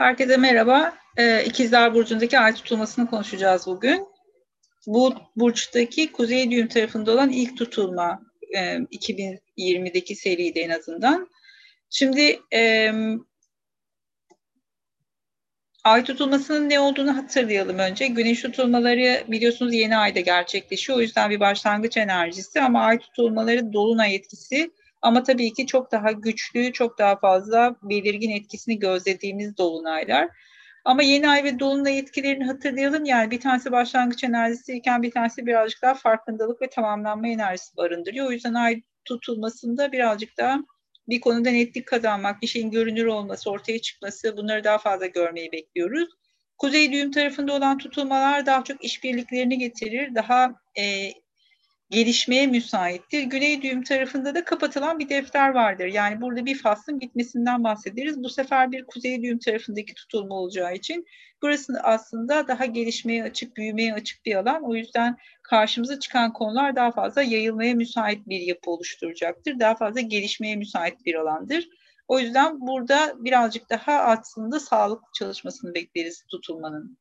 Herkese merhaba. Ee, İkizler Burcu'ndaki ay tutulmasını konuşacağız bugün. Bu burçtaki kuzey düğüm tarafında olan ilk tutulma e, 2020'deki seriydi en azından. Şimdi e, ay tutulmasının ne olduğunu hatırlayalım önce. Güneş tutulmaları biliyorsunuz yeni ayda gerçekleşiyor. O yüzden bir başlangıç enerjisi ama ay tutulmaları dolunay etkisi ama tabii ki çok daha güçlü, çok daha fazla belirgin etkisini gözlediğimiz dolunaylar. Ama yeni ay ve dolunay etkilerini hatırlayalım. Yani bir tanesi başlangıç enerjisiyken bir tanesi birazcık daha farkındalık ve tamamlanma enerjisi barındırıyor. O yüzden ay tutulmasında birazcık daha bir konuda netlik kazanmak, bir şeyin görünür olması, ortaya çıkması bunları daha fazla görmeyi bekliyoruz. Kuzey düğüm tarafında olan tutulmalar daha çok işbirliklerini getirir, daha e, gelişmeye müsaittir. Güney düğüm tarafında da kapatılan bir defter vardır. Yani burada bir faslın bitmesinden bahsederiz. Bu sefer bir kuzey düğüm tarafındaki tutulma olacağı için burası aslında daha gelişmeye açık, büyümeye açık bir alan. O yüzden karşımıza çıkan konular daha fazla yayılmaya müsait bir yapı oluşturacaktır. Daha fazla gelişmeye müsait bir alandır. O yüzden burada birazcık daha aslında sağlık çalışmasını bekleriz tutulmanın.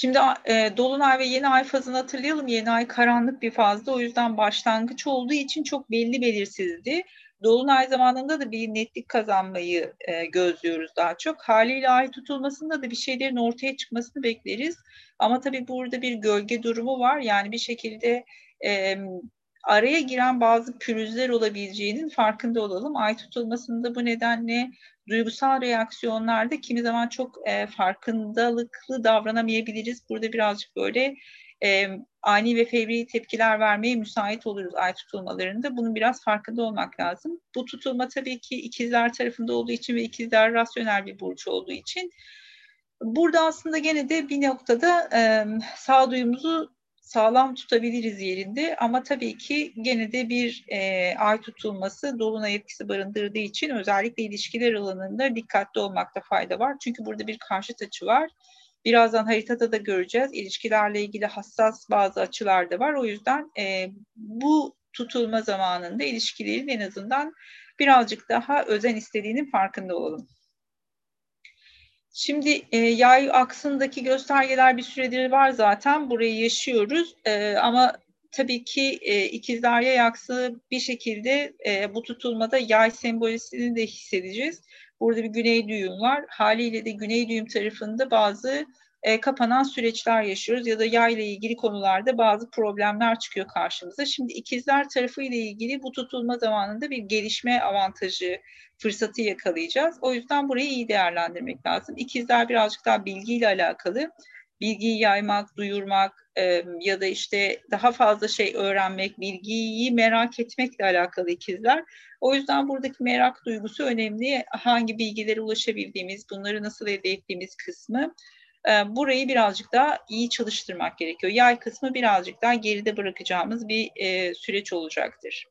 Şimdi e, Dolunay ve Yeni Ay fazını hatırlayalım. Yeni Ay karanlık bir fazdı. O yüzden başlangıç olduğu için çok belli belirsizdi. Dolunay zamanında da bir netlik kazanmayı e, gözlüyoruz daha çok. Haliyle ay tutulmasında da bir şeylerin ortaya çıkmasını bekleriz. Ama tabii burada bir gölge durumu var. Yani bir şekilde e, araya giren bazı pürüzler olabileceğinin farkında olalım. Ay tutulmasında bu nedenle duygusal reaksiyonlarda kimi zaman çok e, farkındalıklı davranamayabiliriz. Burada birazcık böyle e, ani ve fevri tepkiler vermeye müsait oluruz ay tutulmalarında. Bunun biraz farkında olmak lazım. Bu tutulma tabii ki ikizler tarafında olduğu için ve ikizler rasyonel bir burç olduğu için burada aslında gene de bir noktada e, sağduyumuzu sağlam tutabiliriz yerinde ama tabii ki gene de bir e, ay tutulması dolunay etkisi barındırdığı için özellikle ilişkiler alanında dikkatli olmakta fayda var. Çünkü burada bir karşıt açı var. Birazdan haritada da göreceğiz. İlişkilerle ilgili hassas bazı açılar da var. O yüzden e, bu tutulma zamanında ilişkilerin en azından birazcık daha özen istediğinin farkında olalım. Şimdi e, yay aksındaki göstergeler bir süredir var zaten. Burayı yaşıyoruz. E, ama tabii ki e, ikizler yay aksı bir şekilde e, bu tutulmada yay sembolisini de hissedeceğiz. Burada bir güney düğüm var. Haliyle de güney düğüm tarafında bazı e, kapanan süreçler yaşıyoruz ya da yay ile ilgili konularda bazı problemler çıkıyor karşımıza. Şimdi ikizler tarafı ile ilgili bu tutulma zamanında bir gelişme avantajı, fırsatı yakalayacağız. O yüzden burayı iyi değerlendirmek lazım. İkizler birazcık daha bilgiyle alakalı. Bilgiyi yaymak, duyurmak e, ya da işte daha fazla şey öğrenmek, bilgiyi merak etmekle alakalı ikizler. O yüzden buradaki merak duygusu önemli. Hangi bilgilere ulaşabildiğimiz, bunları nasıl elde ettiğimiz kısmı ee, burayı birazcık daha iyi çalıştırmak gerekiyor. Yay kısmı birazcık daha geride bırakacağımız bir e, süreç olacaktır.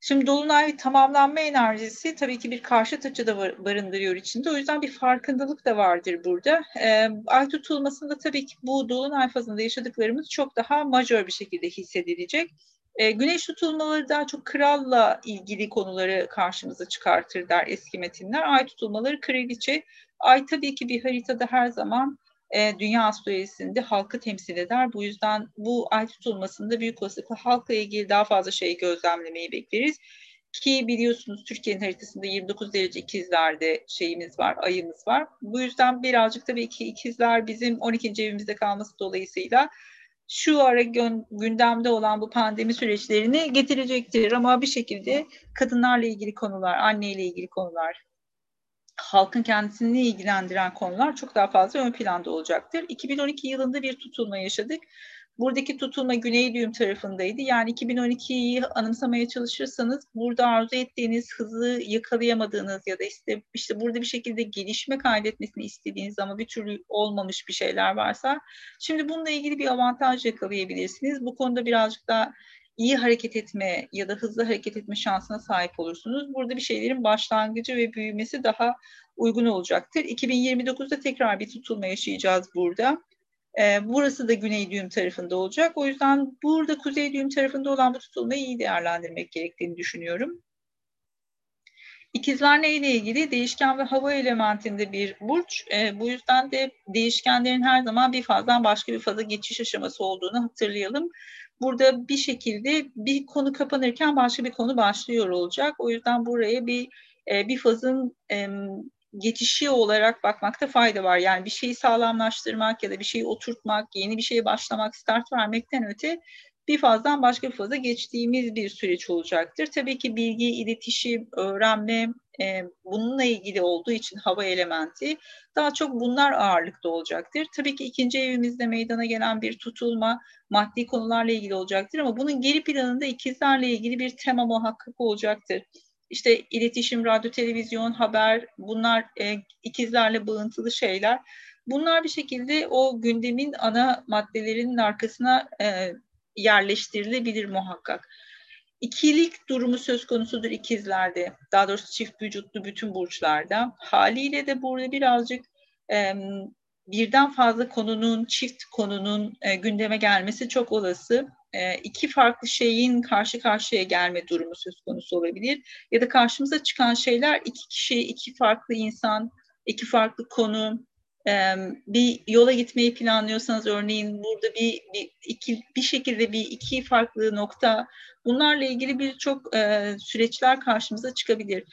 Şimdi dolunay tamamlanma enerjisi tabii ki bir karşı açı da barındırıyor içinde. O yüzden bir farkındalık da vardır burada. E, ay tutulmasında tabii ki bu dolunay fazında yaşadıklarımız çok daha majör bir şekilde hissedilecek. E, güneş tutulmaları daha çok kralla ilgili konuları karşımıza çıkartır der eski metinler. Ay tutulmaları kraliçe Ay tabii ki bir haritada her zaman e, dünya astrolojisinde halkı temsil eder. Bu yüzden bu ay tutulmasında büyük olasılıkla halkla ilgili daha fazla şey gözlemlemeyi bekleriz. Ki biliyorsunuz Türkiye'nin haritasında 29 derece ikizlerde şeyimiz var, ayımız var. Bu yüzden birazcık tabii ki ikizler bizim 12. evimizde kalması dolayısıyla şu ara gündemde olan bu pandemi süreçlerini getirecektir. Ama bir şekilde kadınlarla ilgili konular, anneyle ilgili konular, halkın kendisini ilgilendiren konular çok daha fazla ön planda olacaktır. 2012 yılında bir tutulma yaşadık. Buradaki tutulma Güney düğüm tarafındaydı. Yani 2012'yi anımsamaya çalışırsanız burada arzu ettiğiniz hızı yakalayamadığınız ya da işte, işte burada bir şekilde gelişme kaydetmesini istediğiniz ama bir türlü olmamış bir şeyler varsa şimdi bununla ilgili bir avantaj yakalayabilirsiniz. Bu konuda birazcık daha iyi hareket etme ya da hızlı hareket etme şansına sahip olursunuz. Burada bir şeylerin başlangıcı ve büyümesi daha uygun olacaktır. 2029'da tekrar bir tutulma yaşayacağız burada. Ee, burası da güney düğüm tarafında olacak. O yüzden burada kuzey düğüm tarafında olan bu tutulmayı iyi değerlendirmek gerektiğini düşünüyorum. İkizler neyle ilgili? Değişken ve hava elementinde bir burç. E, bu yüzden de değişkenlerin her zaman bir fazdan başka bir faza geçiş aşaması olduğunu hatırlayalım. Burada bir şekilde bir konu kapanırken başka bir konu başlıyor olacak. O yüzden buraya bir e, bir fazın e, geçişi olarak bakmakta fayda var. Yani bir şeyi sağlamlaştırmak ya da bir şeyi oturtmak, yeni bir şeye başlamak, start vermekten öte bir fazdan başka bir faza geçtiğimiz bir süreç olacaktır. Tabii ki bilgi, iletişim, öğrenme e, bununla ilgili olduğu için hava elementi daha çok bunlar ağırlıkta olacaktır. Tabii ki ikinci evimizde meydana gelen bir tutulma maddi konularla ilgili olacaktır ama bunun geri planında ikizlerle ilgili bir tema muhakkak olacaktır. İşte iletişim, radyo, televizyon, haber bunlar e, ikizlerle bağıntılı şeyler. Bunlar bir şekilde o gündemin ana maddelerinin arkasına e, yerleştirilebilir muhakkak. İkilik durumu söz konusudur ikizlerde. Daha doğrusu çift vücutlu bütün burçlarda. Haliyle de burada birazcık e, birden fazla konunun, çift konunun e, gündeme gelmesi çok olası. E, iki farklı şeyin karşı karşıya gelme durumu söz konusu olabilir. Ya da karşımıza çıkan şeyler iki kişi, iki farklı insan, iki farklı konu, bir yola gitmeyi planlıyorsanız örneğin burada bir, bir iki bir şekilde bir iki farklı nokta bunlarla ilgili birçok e, süreçler karşımıza çıkabilir.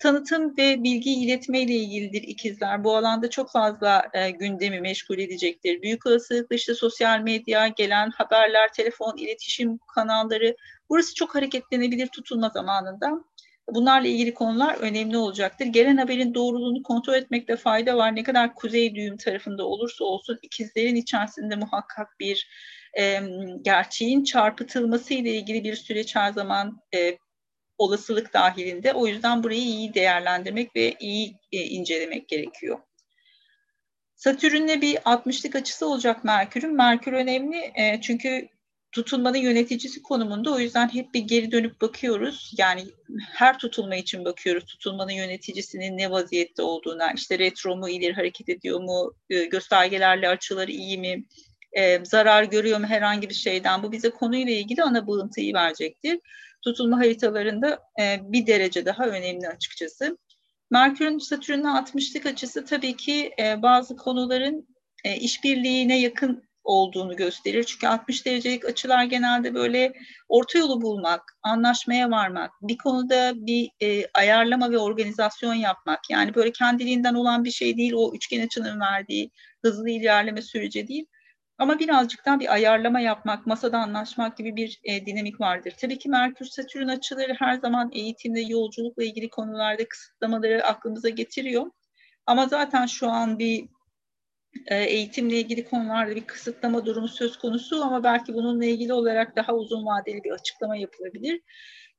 Tanıtım ve bilgi iletme ile ilgilidir ikizler. Bu alanda çok fazla e, gündemi meşgul edecektir. Büyük olasılıkla işte sosyal medya, gelen haberler, telefon, iletişim kanalları burası çok hareketlenebilir tutulma zamanında. Bunlarla ilgili konular önemli olacaktır. Gelen haberin doğruluğunu kontrol etmekte fayda var. Ne kadar kuzey düğüm tarafında olursa olsun ikizlerin içerisinde muhakkak bir e, gerçeğin çarpıtılması ile ilgili bir süreç her zaman e, olasılık dahilinde. O yüzden burayı iyi değerlendirmek ve iyi e, incelemek gerekiyor. Satürn'le bir 60'lık açısı olacak Merkür'ün. Merkür önemli e, çünkü tutulmanın yöneticisi konumunda. O yüzden hep bir geri dönüp bakıyoruz. Yani her tutulma için bakıyoruz. Tutulmanın yöneticisinin ne vaziyette olduğuna, işte retro mu, ileri hareket ediyor mu, e, göstergelerle açıları iyi mi, e, zarar görüyor mu herhangi bir şeyden. Bu bize konuyla ilgili ana bağıntıyı verecektir. Tutulma haritalarında e, bir derece daha önemli açıkçası. Merkür'ün Satürn'e 60'lık açısı tabii ki e, bazı konuların e, işbirliğine yakın olduğunu gösterir. Çünkü 60 derecelik açılar genelde böyle orta yolu bulmak, anlaşmaya varmak, bir konuda bir e, ayarlama ve organizasyon yapmak. Yani böyle kendiliğinden olan bir şey değil, o üçgen açının verdiği hızlı ilerleme süreci değil. Ama birazcık daha bir ayarlama yapmak, masada anlaşmak gibi bir e, dinamik vardır. Tabii ki Merkür Satürn açıları her zaman eğitimde, yolculukla ilgili konularda kısıtlamaları aklımıza getiriyor. Ama zaten şu an bir e, eğitimle ilgili konularda bir kısıtlama durumu söz konusu ama belki bununla ilgili olarak daha uzun vadeli bir açıklama yapılabilir.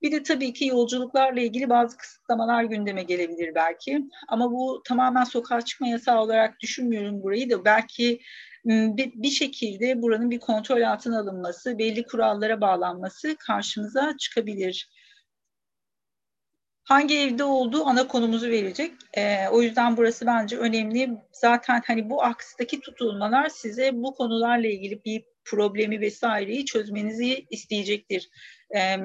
Bir de tabii ki yolculuklarla ilgili bazı kısıtlamalar gündeme gelebilir belki. Ama bu tamamen sokağa çıkma yasağı olarak düşünmüyorum burayı da belki bir, bir şekilde buranın bir kontrol altına alınması, belli kurallara bağlanması karşımıza çıkabilir hangi evde olduğu ana konumuzu verecek. O yüzden burası bence önemli. Zaten hani bu akstaki tutulmalar size bu konularla ilgili bir problemi vesaireyi çözmenizi isteyecektir. E,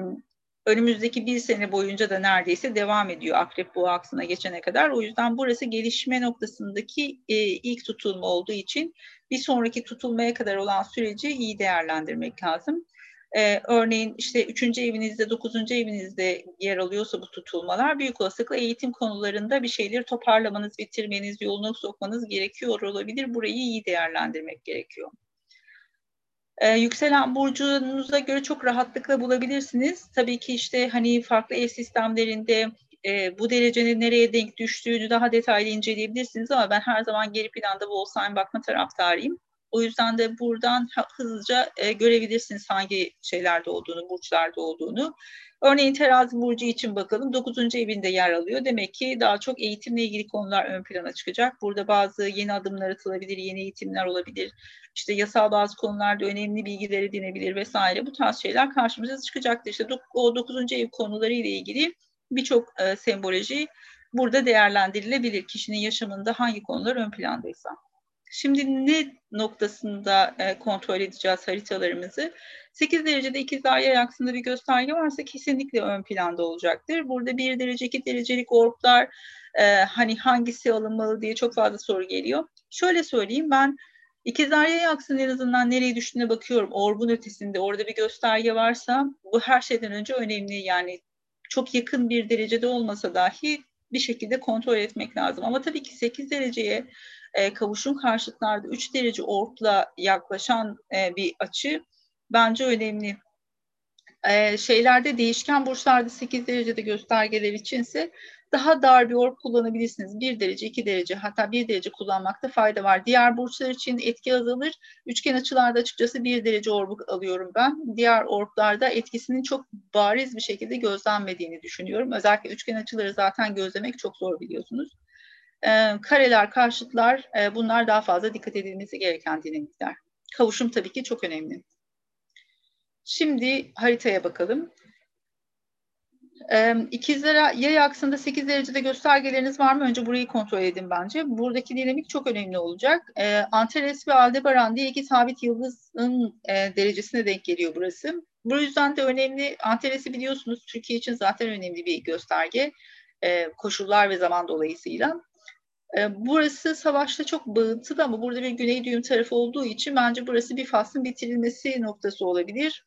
önümüzdeki bir sene boyunca da neredeyse devam ediyor akrep bu aksına geçene kadar. O yüzden burası gelişme noktasındaki e, ilk tutulma olduğu için bir sonraki tutulmaya kadar olan süreci iyi değerlendirmek lazım. Ee, örneğin işte üçüncü evinizde, dokuzuncu evinizde yer alıyorsa bu tutulmalar büyük olasılıkla eğitim konularında bir şeyleri toparlamanız, bitirmeniz, yoluna sokmanız gerekiyor olabilir. Burayı iyi değerlendirmek gerekiyor. Ee, yükselen burcunuza göre çok rahatlıkla bulabilirsiniz. Tabii ki işte hani farklı ev sistemlerinde e, bu derecenin nereye denk düştüğünü daha detaylı inceleyebilirsiniz ama ben her zaman geri planda bu olsayım bakma taraftarıyım. O yüzden de buradan hızlıca e, görebilirsiniz hangi şeylerde olduğunu, burçlarda olduğunu. Örneğin terazi burcu için bakalım 9. evinde yer alıyor. Demek ki daha çok eğitimle ilgili konular ön plana çıkacak. Burada bazı yeni adımlar atılabilir, yeni eğitimler olabilir. İşte yasal bazı konularda önemli bilgiler edinebilir vesaire. Bu tarz şeyler karşımıza çıkacaktır. İşte o 9. ev konuları ile ilgili birçok e, semboloji burada değerlendirilebilir. Kişinin yaşamında hangi konular ön plandaysa. Şimdi ne noktasında e, kontrol edeceğiz haritalarımızı? 8 derecede ikizler aksında bir gösterge varsa kesinlikle ön planda olacaktır. Burada 1 derece, 2 derecelik orblar e, hani hangisi alınmalı diye çok fazla soru geliyor. Şöyle söyleyeyim ben İkizler yay aksının en azından nereye düştüğüne bakıyorum. Orbun ötesinde orada bir gösterge varsa bu her şeyden önce önemli. Yani çok yakın bir derecede olmasa dahi bir şekilde kontrol etmek lazım. Ama tabii ki 8 dereceye e, kavuşum karşıtlarda 3 derece ortla yaklaşan e, bir açı bence önemli. E, şeylerde değişken burçlarda 8 derecede göstergeler içinse daha dar bir orb kullanabilirsiniz. 1 derece, 2 derece hatta 1 derece kullanmakta fayda var. Diğer burçlar için etki azalır. Üçgen açılarda açıkçası 1 derece orbu alıyorum ben. Diğer orblarda etkisinin çok bariz bir şekilde gözlenmediğini düşünüyorum. Özellikle üçgen açıları zaten gözlemek çok zor biliyorsunuz. Ee, kareler, karşıtlar e, bunlar daha fazla dikkat edilmesi gereken dinamikler. Kavuşum tabii ki çok önemli. Şimdi haritaya bakalım. İkizlere yay aksında 8 derecede göstergeleriniz var mı? Önce burayı kontrol edin bence. Buradaki dinamik çok önemli olacak. Antares ve Aldebaran diye iki sabit yıldızın derecesine denk geliyor burası. Bu yüzden de önemli. Antares'i biliyorsunuz Türkiye için zaten önemli bir gösterge. Koşullar ve zaman dolayısıyla. Burası savaşta çok bağıntılı ama burada bir güney düğüm tarafı olduğu için bence burası bir faslın bitirilmesi noktası olabilir.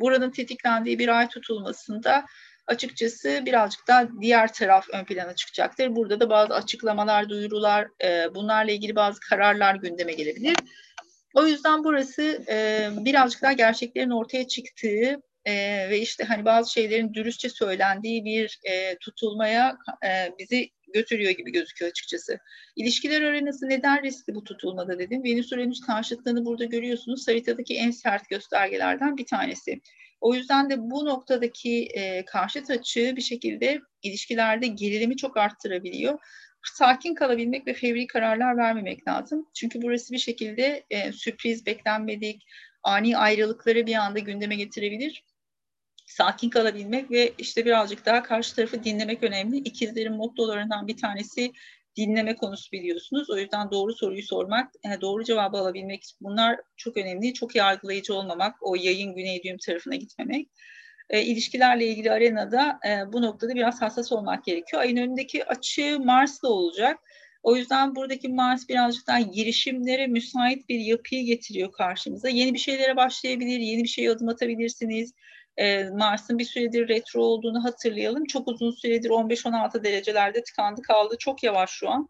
Buranın tetiklendiği bir ay tutulmasında açıkçası birazcık daha diğer taraf ön plana çıkacaktır. Burada da bazı açıklamalar, duyurular, e, bunlarla ilgili bazı kararlar gündeme gelebilir. O yüzden burası e, birazcık daha gerçeklerin ortaya çıktığı e, ve işte hani bazı şeylerin dürüstçe söylendiği bir tutulmaya bizi götürüyor gibi gözüküyor açıkçası. İlişkiler arenası neden riskli bu tutulmada dedim. Venüs Uranüs karşıtlığını burada görüyorsunuz. Haritadaki en sert göstergelerden bir tanesi. O yüzden de bu noktadaki e, karşıt açı bir şekilde ilişkilerde gerilimi çok arttırabiliyor. Sakin kalabilmek ve fevri kararlar vermemek lazım. Çünkü burası bir şekilde e, sürpriz, beklenmedik, ani ayrılıkları bir anda gündeme getirebilir. Sakin kalabilmek ve işte birazcık daha karşı tarafı dinlemek önemli. İkizlerin mottolarından bir tanesi dinleme konusu biliyorsunuz. O yüzden doğru soruyu sormak, e, doğru cevabı alabilmek bunlar çok önemli. Çok yargılayıcı olmamak, o yayın güney düğüm tarafına gitmemek. E, ilişkilerle ilgili arenada e, bu noktada biraz hassas olmak gerekiyor. Ayın önündeki açı Mars'la olacak. O yüzden buradaki Mars birazcık daha girişimlere müsait bir yapıyı getiriyor karşımıza. Yeni bir şeylere başlayabilir, yeni bir şeye adım atabilirsiniz e, Mars'ın bir süredir retro olduğunu hatırlayalım. Çok uzun süredir 15-16 derecelerde tıkandı kaldı. Çok yavaş şu an.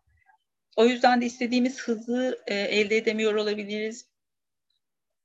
O yüzden de istediğimiz hızı e, elde edemiyor olabiliriz.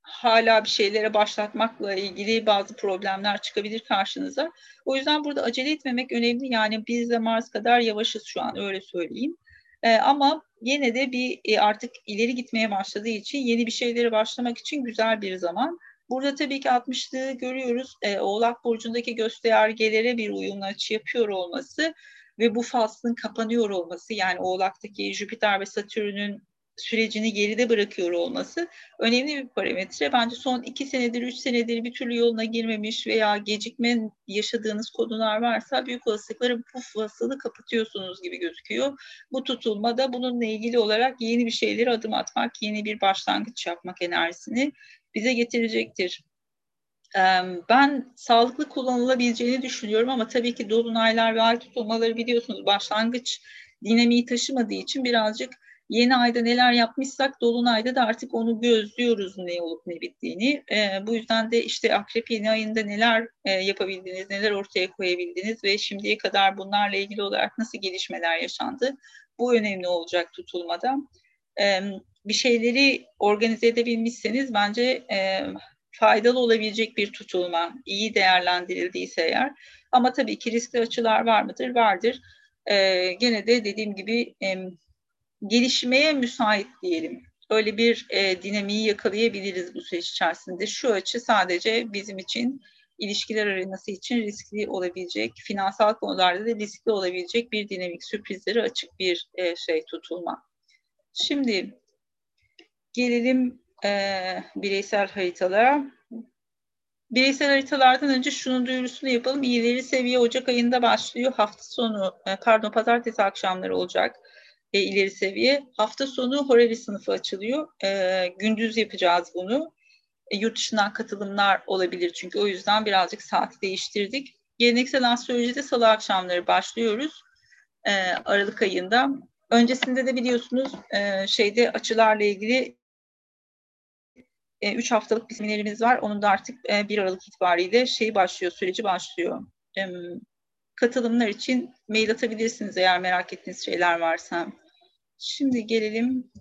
Hala bir şeylere başlatmakla ilgili bazı problemler çıkabilir karşınıza. O yüzden burada acele etmemek önemli. Yani biz de Mars kadar yavaşız şu an öyle söyleyeyim. E, ama yine de bir e, artık ileri gitmeye başladığı için yeni bir şeylere başlamak için güzel bir zaman. Burada tabii ki 60'lığı görüyoruz. E, Oğlak Burcu'ndaki göstergelere bir uyumlu açı yapıyor olması ve bu faslın kapanıyor olması yani Oğlak'taki Jüpiter ve Satürn'ün sürecini geride bırakıyor olması önemli bir parametre. Bence son iki senedir, üç senedir bir türlü yoluna girmemiş veya gecikme yaşadığınız konular varsa büyük olasılıkla bu fasılı kapatıyorsunuz gibi gözüküyor. Bu tutulmada bununla ilgili olarak yeni bir şeyleri adım atmak, yeni bir başlangıç yapmak enerjisini bize getirecektir. Ben sağlıklı kullanılabileceğini düşünüyorum ama tabii ki dolunaylar ve ay tutulmaları biliyorsunuz başlangıç dinamiği taşımadığı için birazcık yeni ayda neler yapmışsak dolunayda da artık onu gözlüyoruz ne olup ne bittiğini. bu yüzden de işte akrep yeni ayında neler yapabildiniz, neler ortaya koyabildiniz ve şimdiye kadar bunlarla ilgili olarak nasıl gelişmeler yaşandı bu önemli olacak tutulmada bir şeyleri organize edebilmişseniz bence e, faydalı olabilecek bir tutulma, iyi değerlendirildiyse eğer. Ama tabii ki riskli açılar var mıdır? Vardır. E, gene de dediğim gibi e, gelişmeye müsait diyelim. Öyle bir e, dinamiği yakalayabiliriz bu süreç içerisinde. Şu açı sadece bizim için ilişkiler arenası için riskli olabilecek, finansal konularda da riskli olabilecek bir dinamik, sürprizleri açık bir e, şey tutulma. Şimdi Gelelim e, bireysel haritalara. Bireysel haritalardan önce şunun duyurusunu yapalım. İleri seviye Ocak ayında başlıyor. Hafta sonu, e, pardon pazartesi akşamları olacak. e, ileri seviye. Hafta sonu Horeli sınıfı açılıyor. E, gündüz yapacağız bunu. E, yurt dışından katılımlar olabilir çünkü o yüzden birazcık saati değiştirdik. Geleneksel astrolojide salı akşamları başlıyoruz. E, Aralık ayında. Öncesinde de biliyorsunuz e, şeyde açılarla ilgili 3 e, haftalık bir seminerimiz var. Onun da artık e, 1 Aralık itibariyle şey başlıyor, süreci başlıyor. E, katılımlar için mail atabilirsiniz eğer merak ettiğiniz şeyler varsa. Şimdi gelelim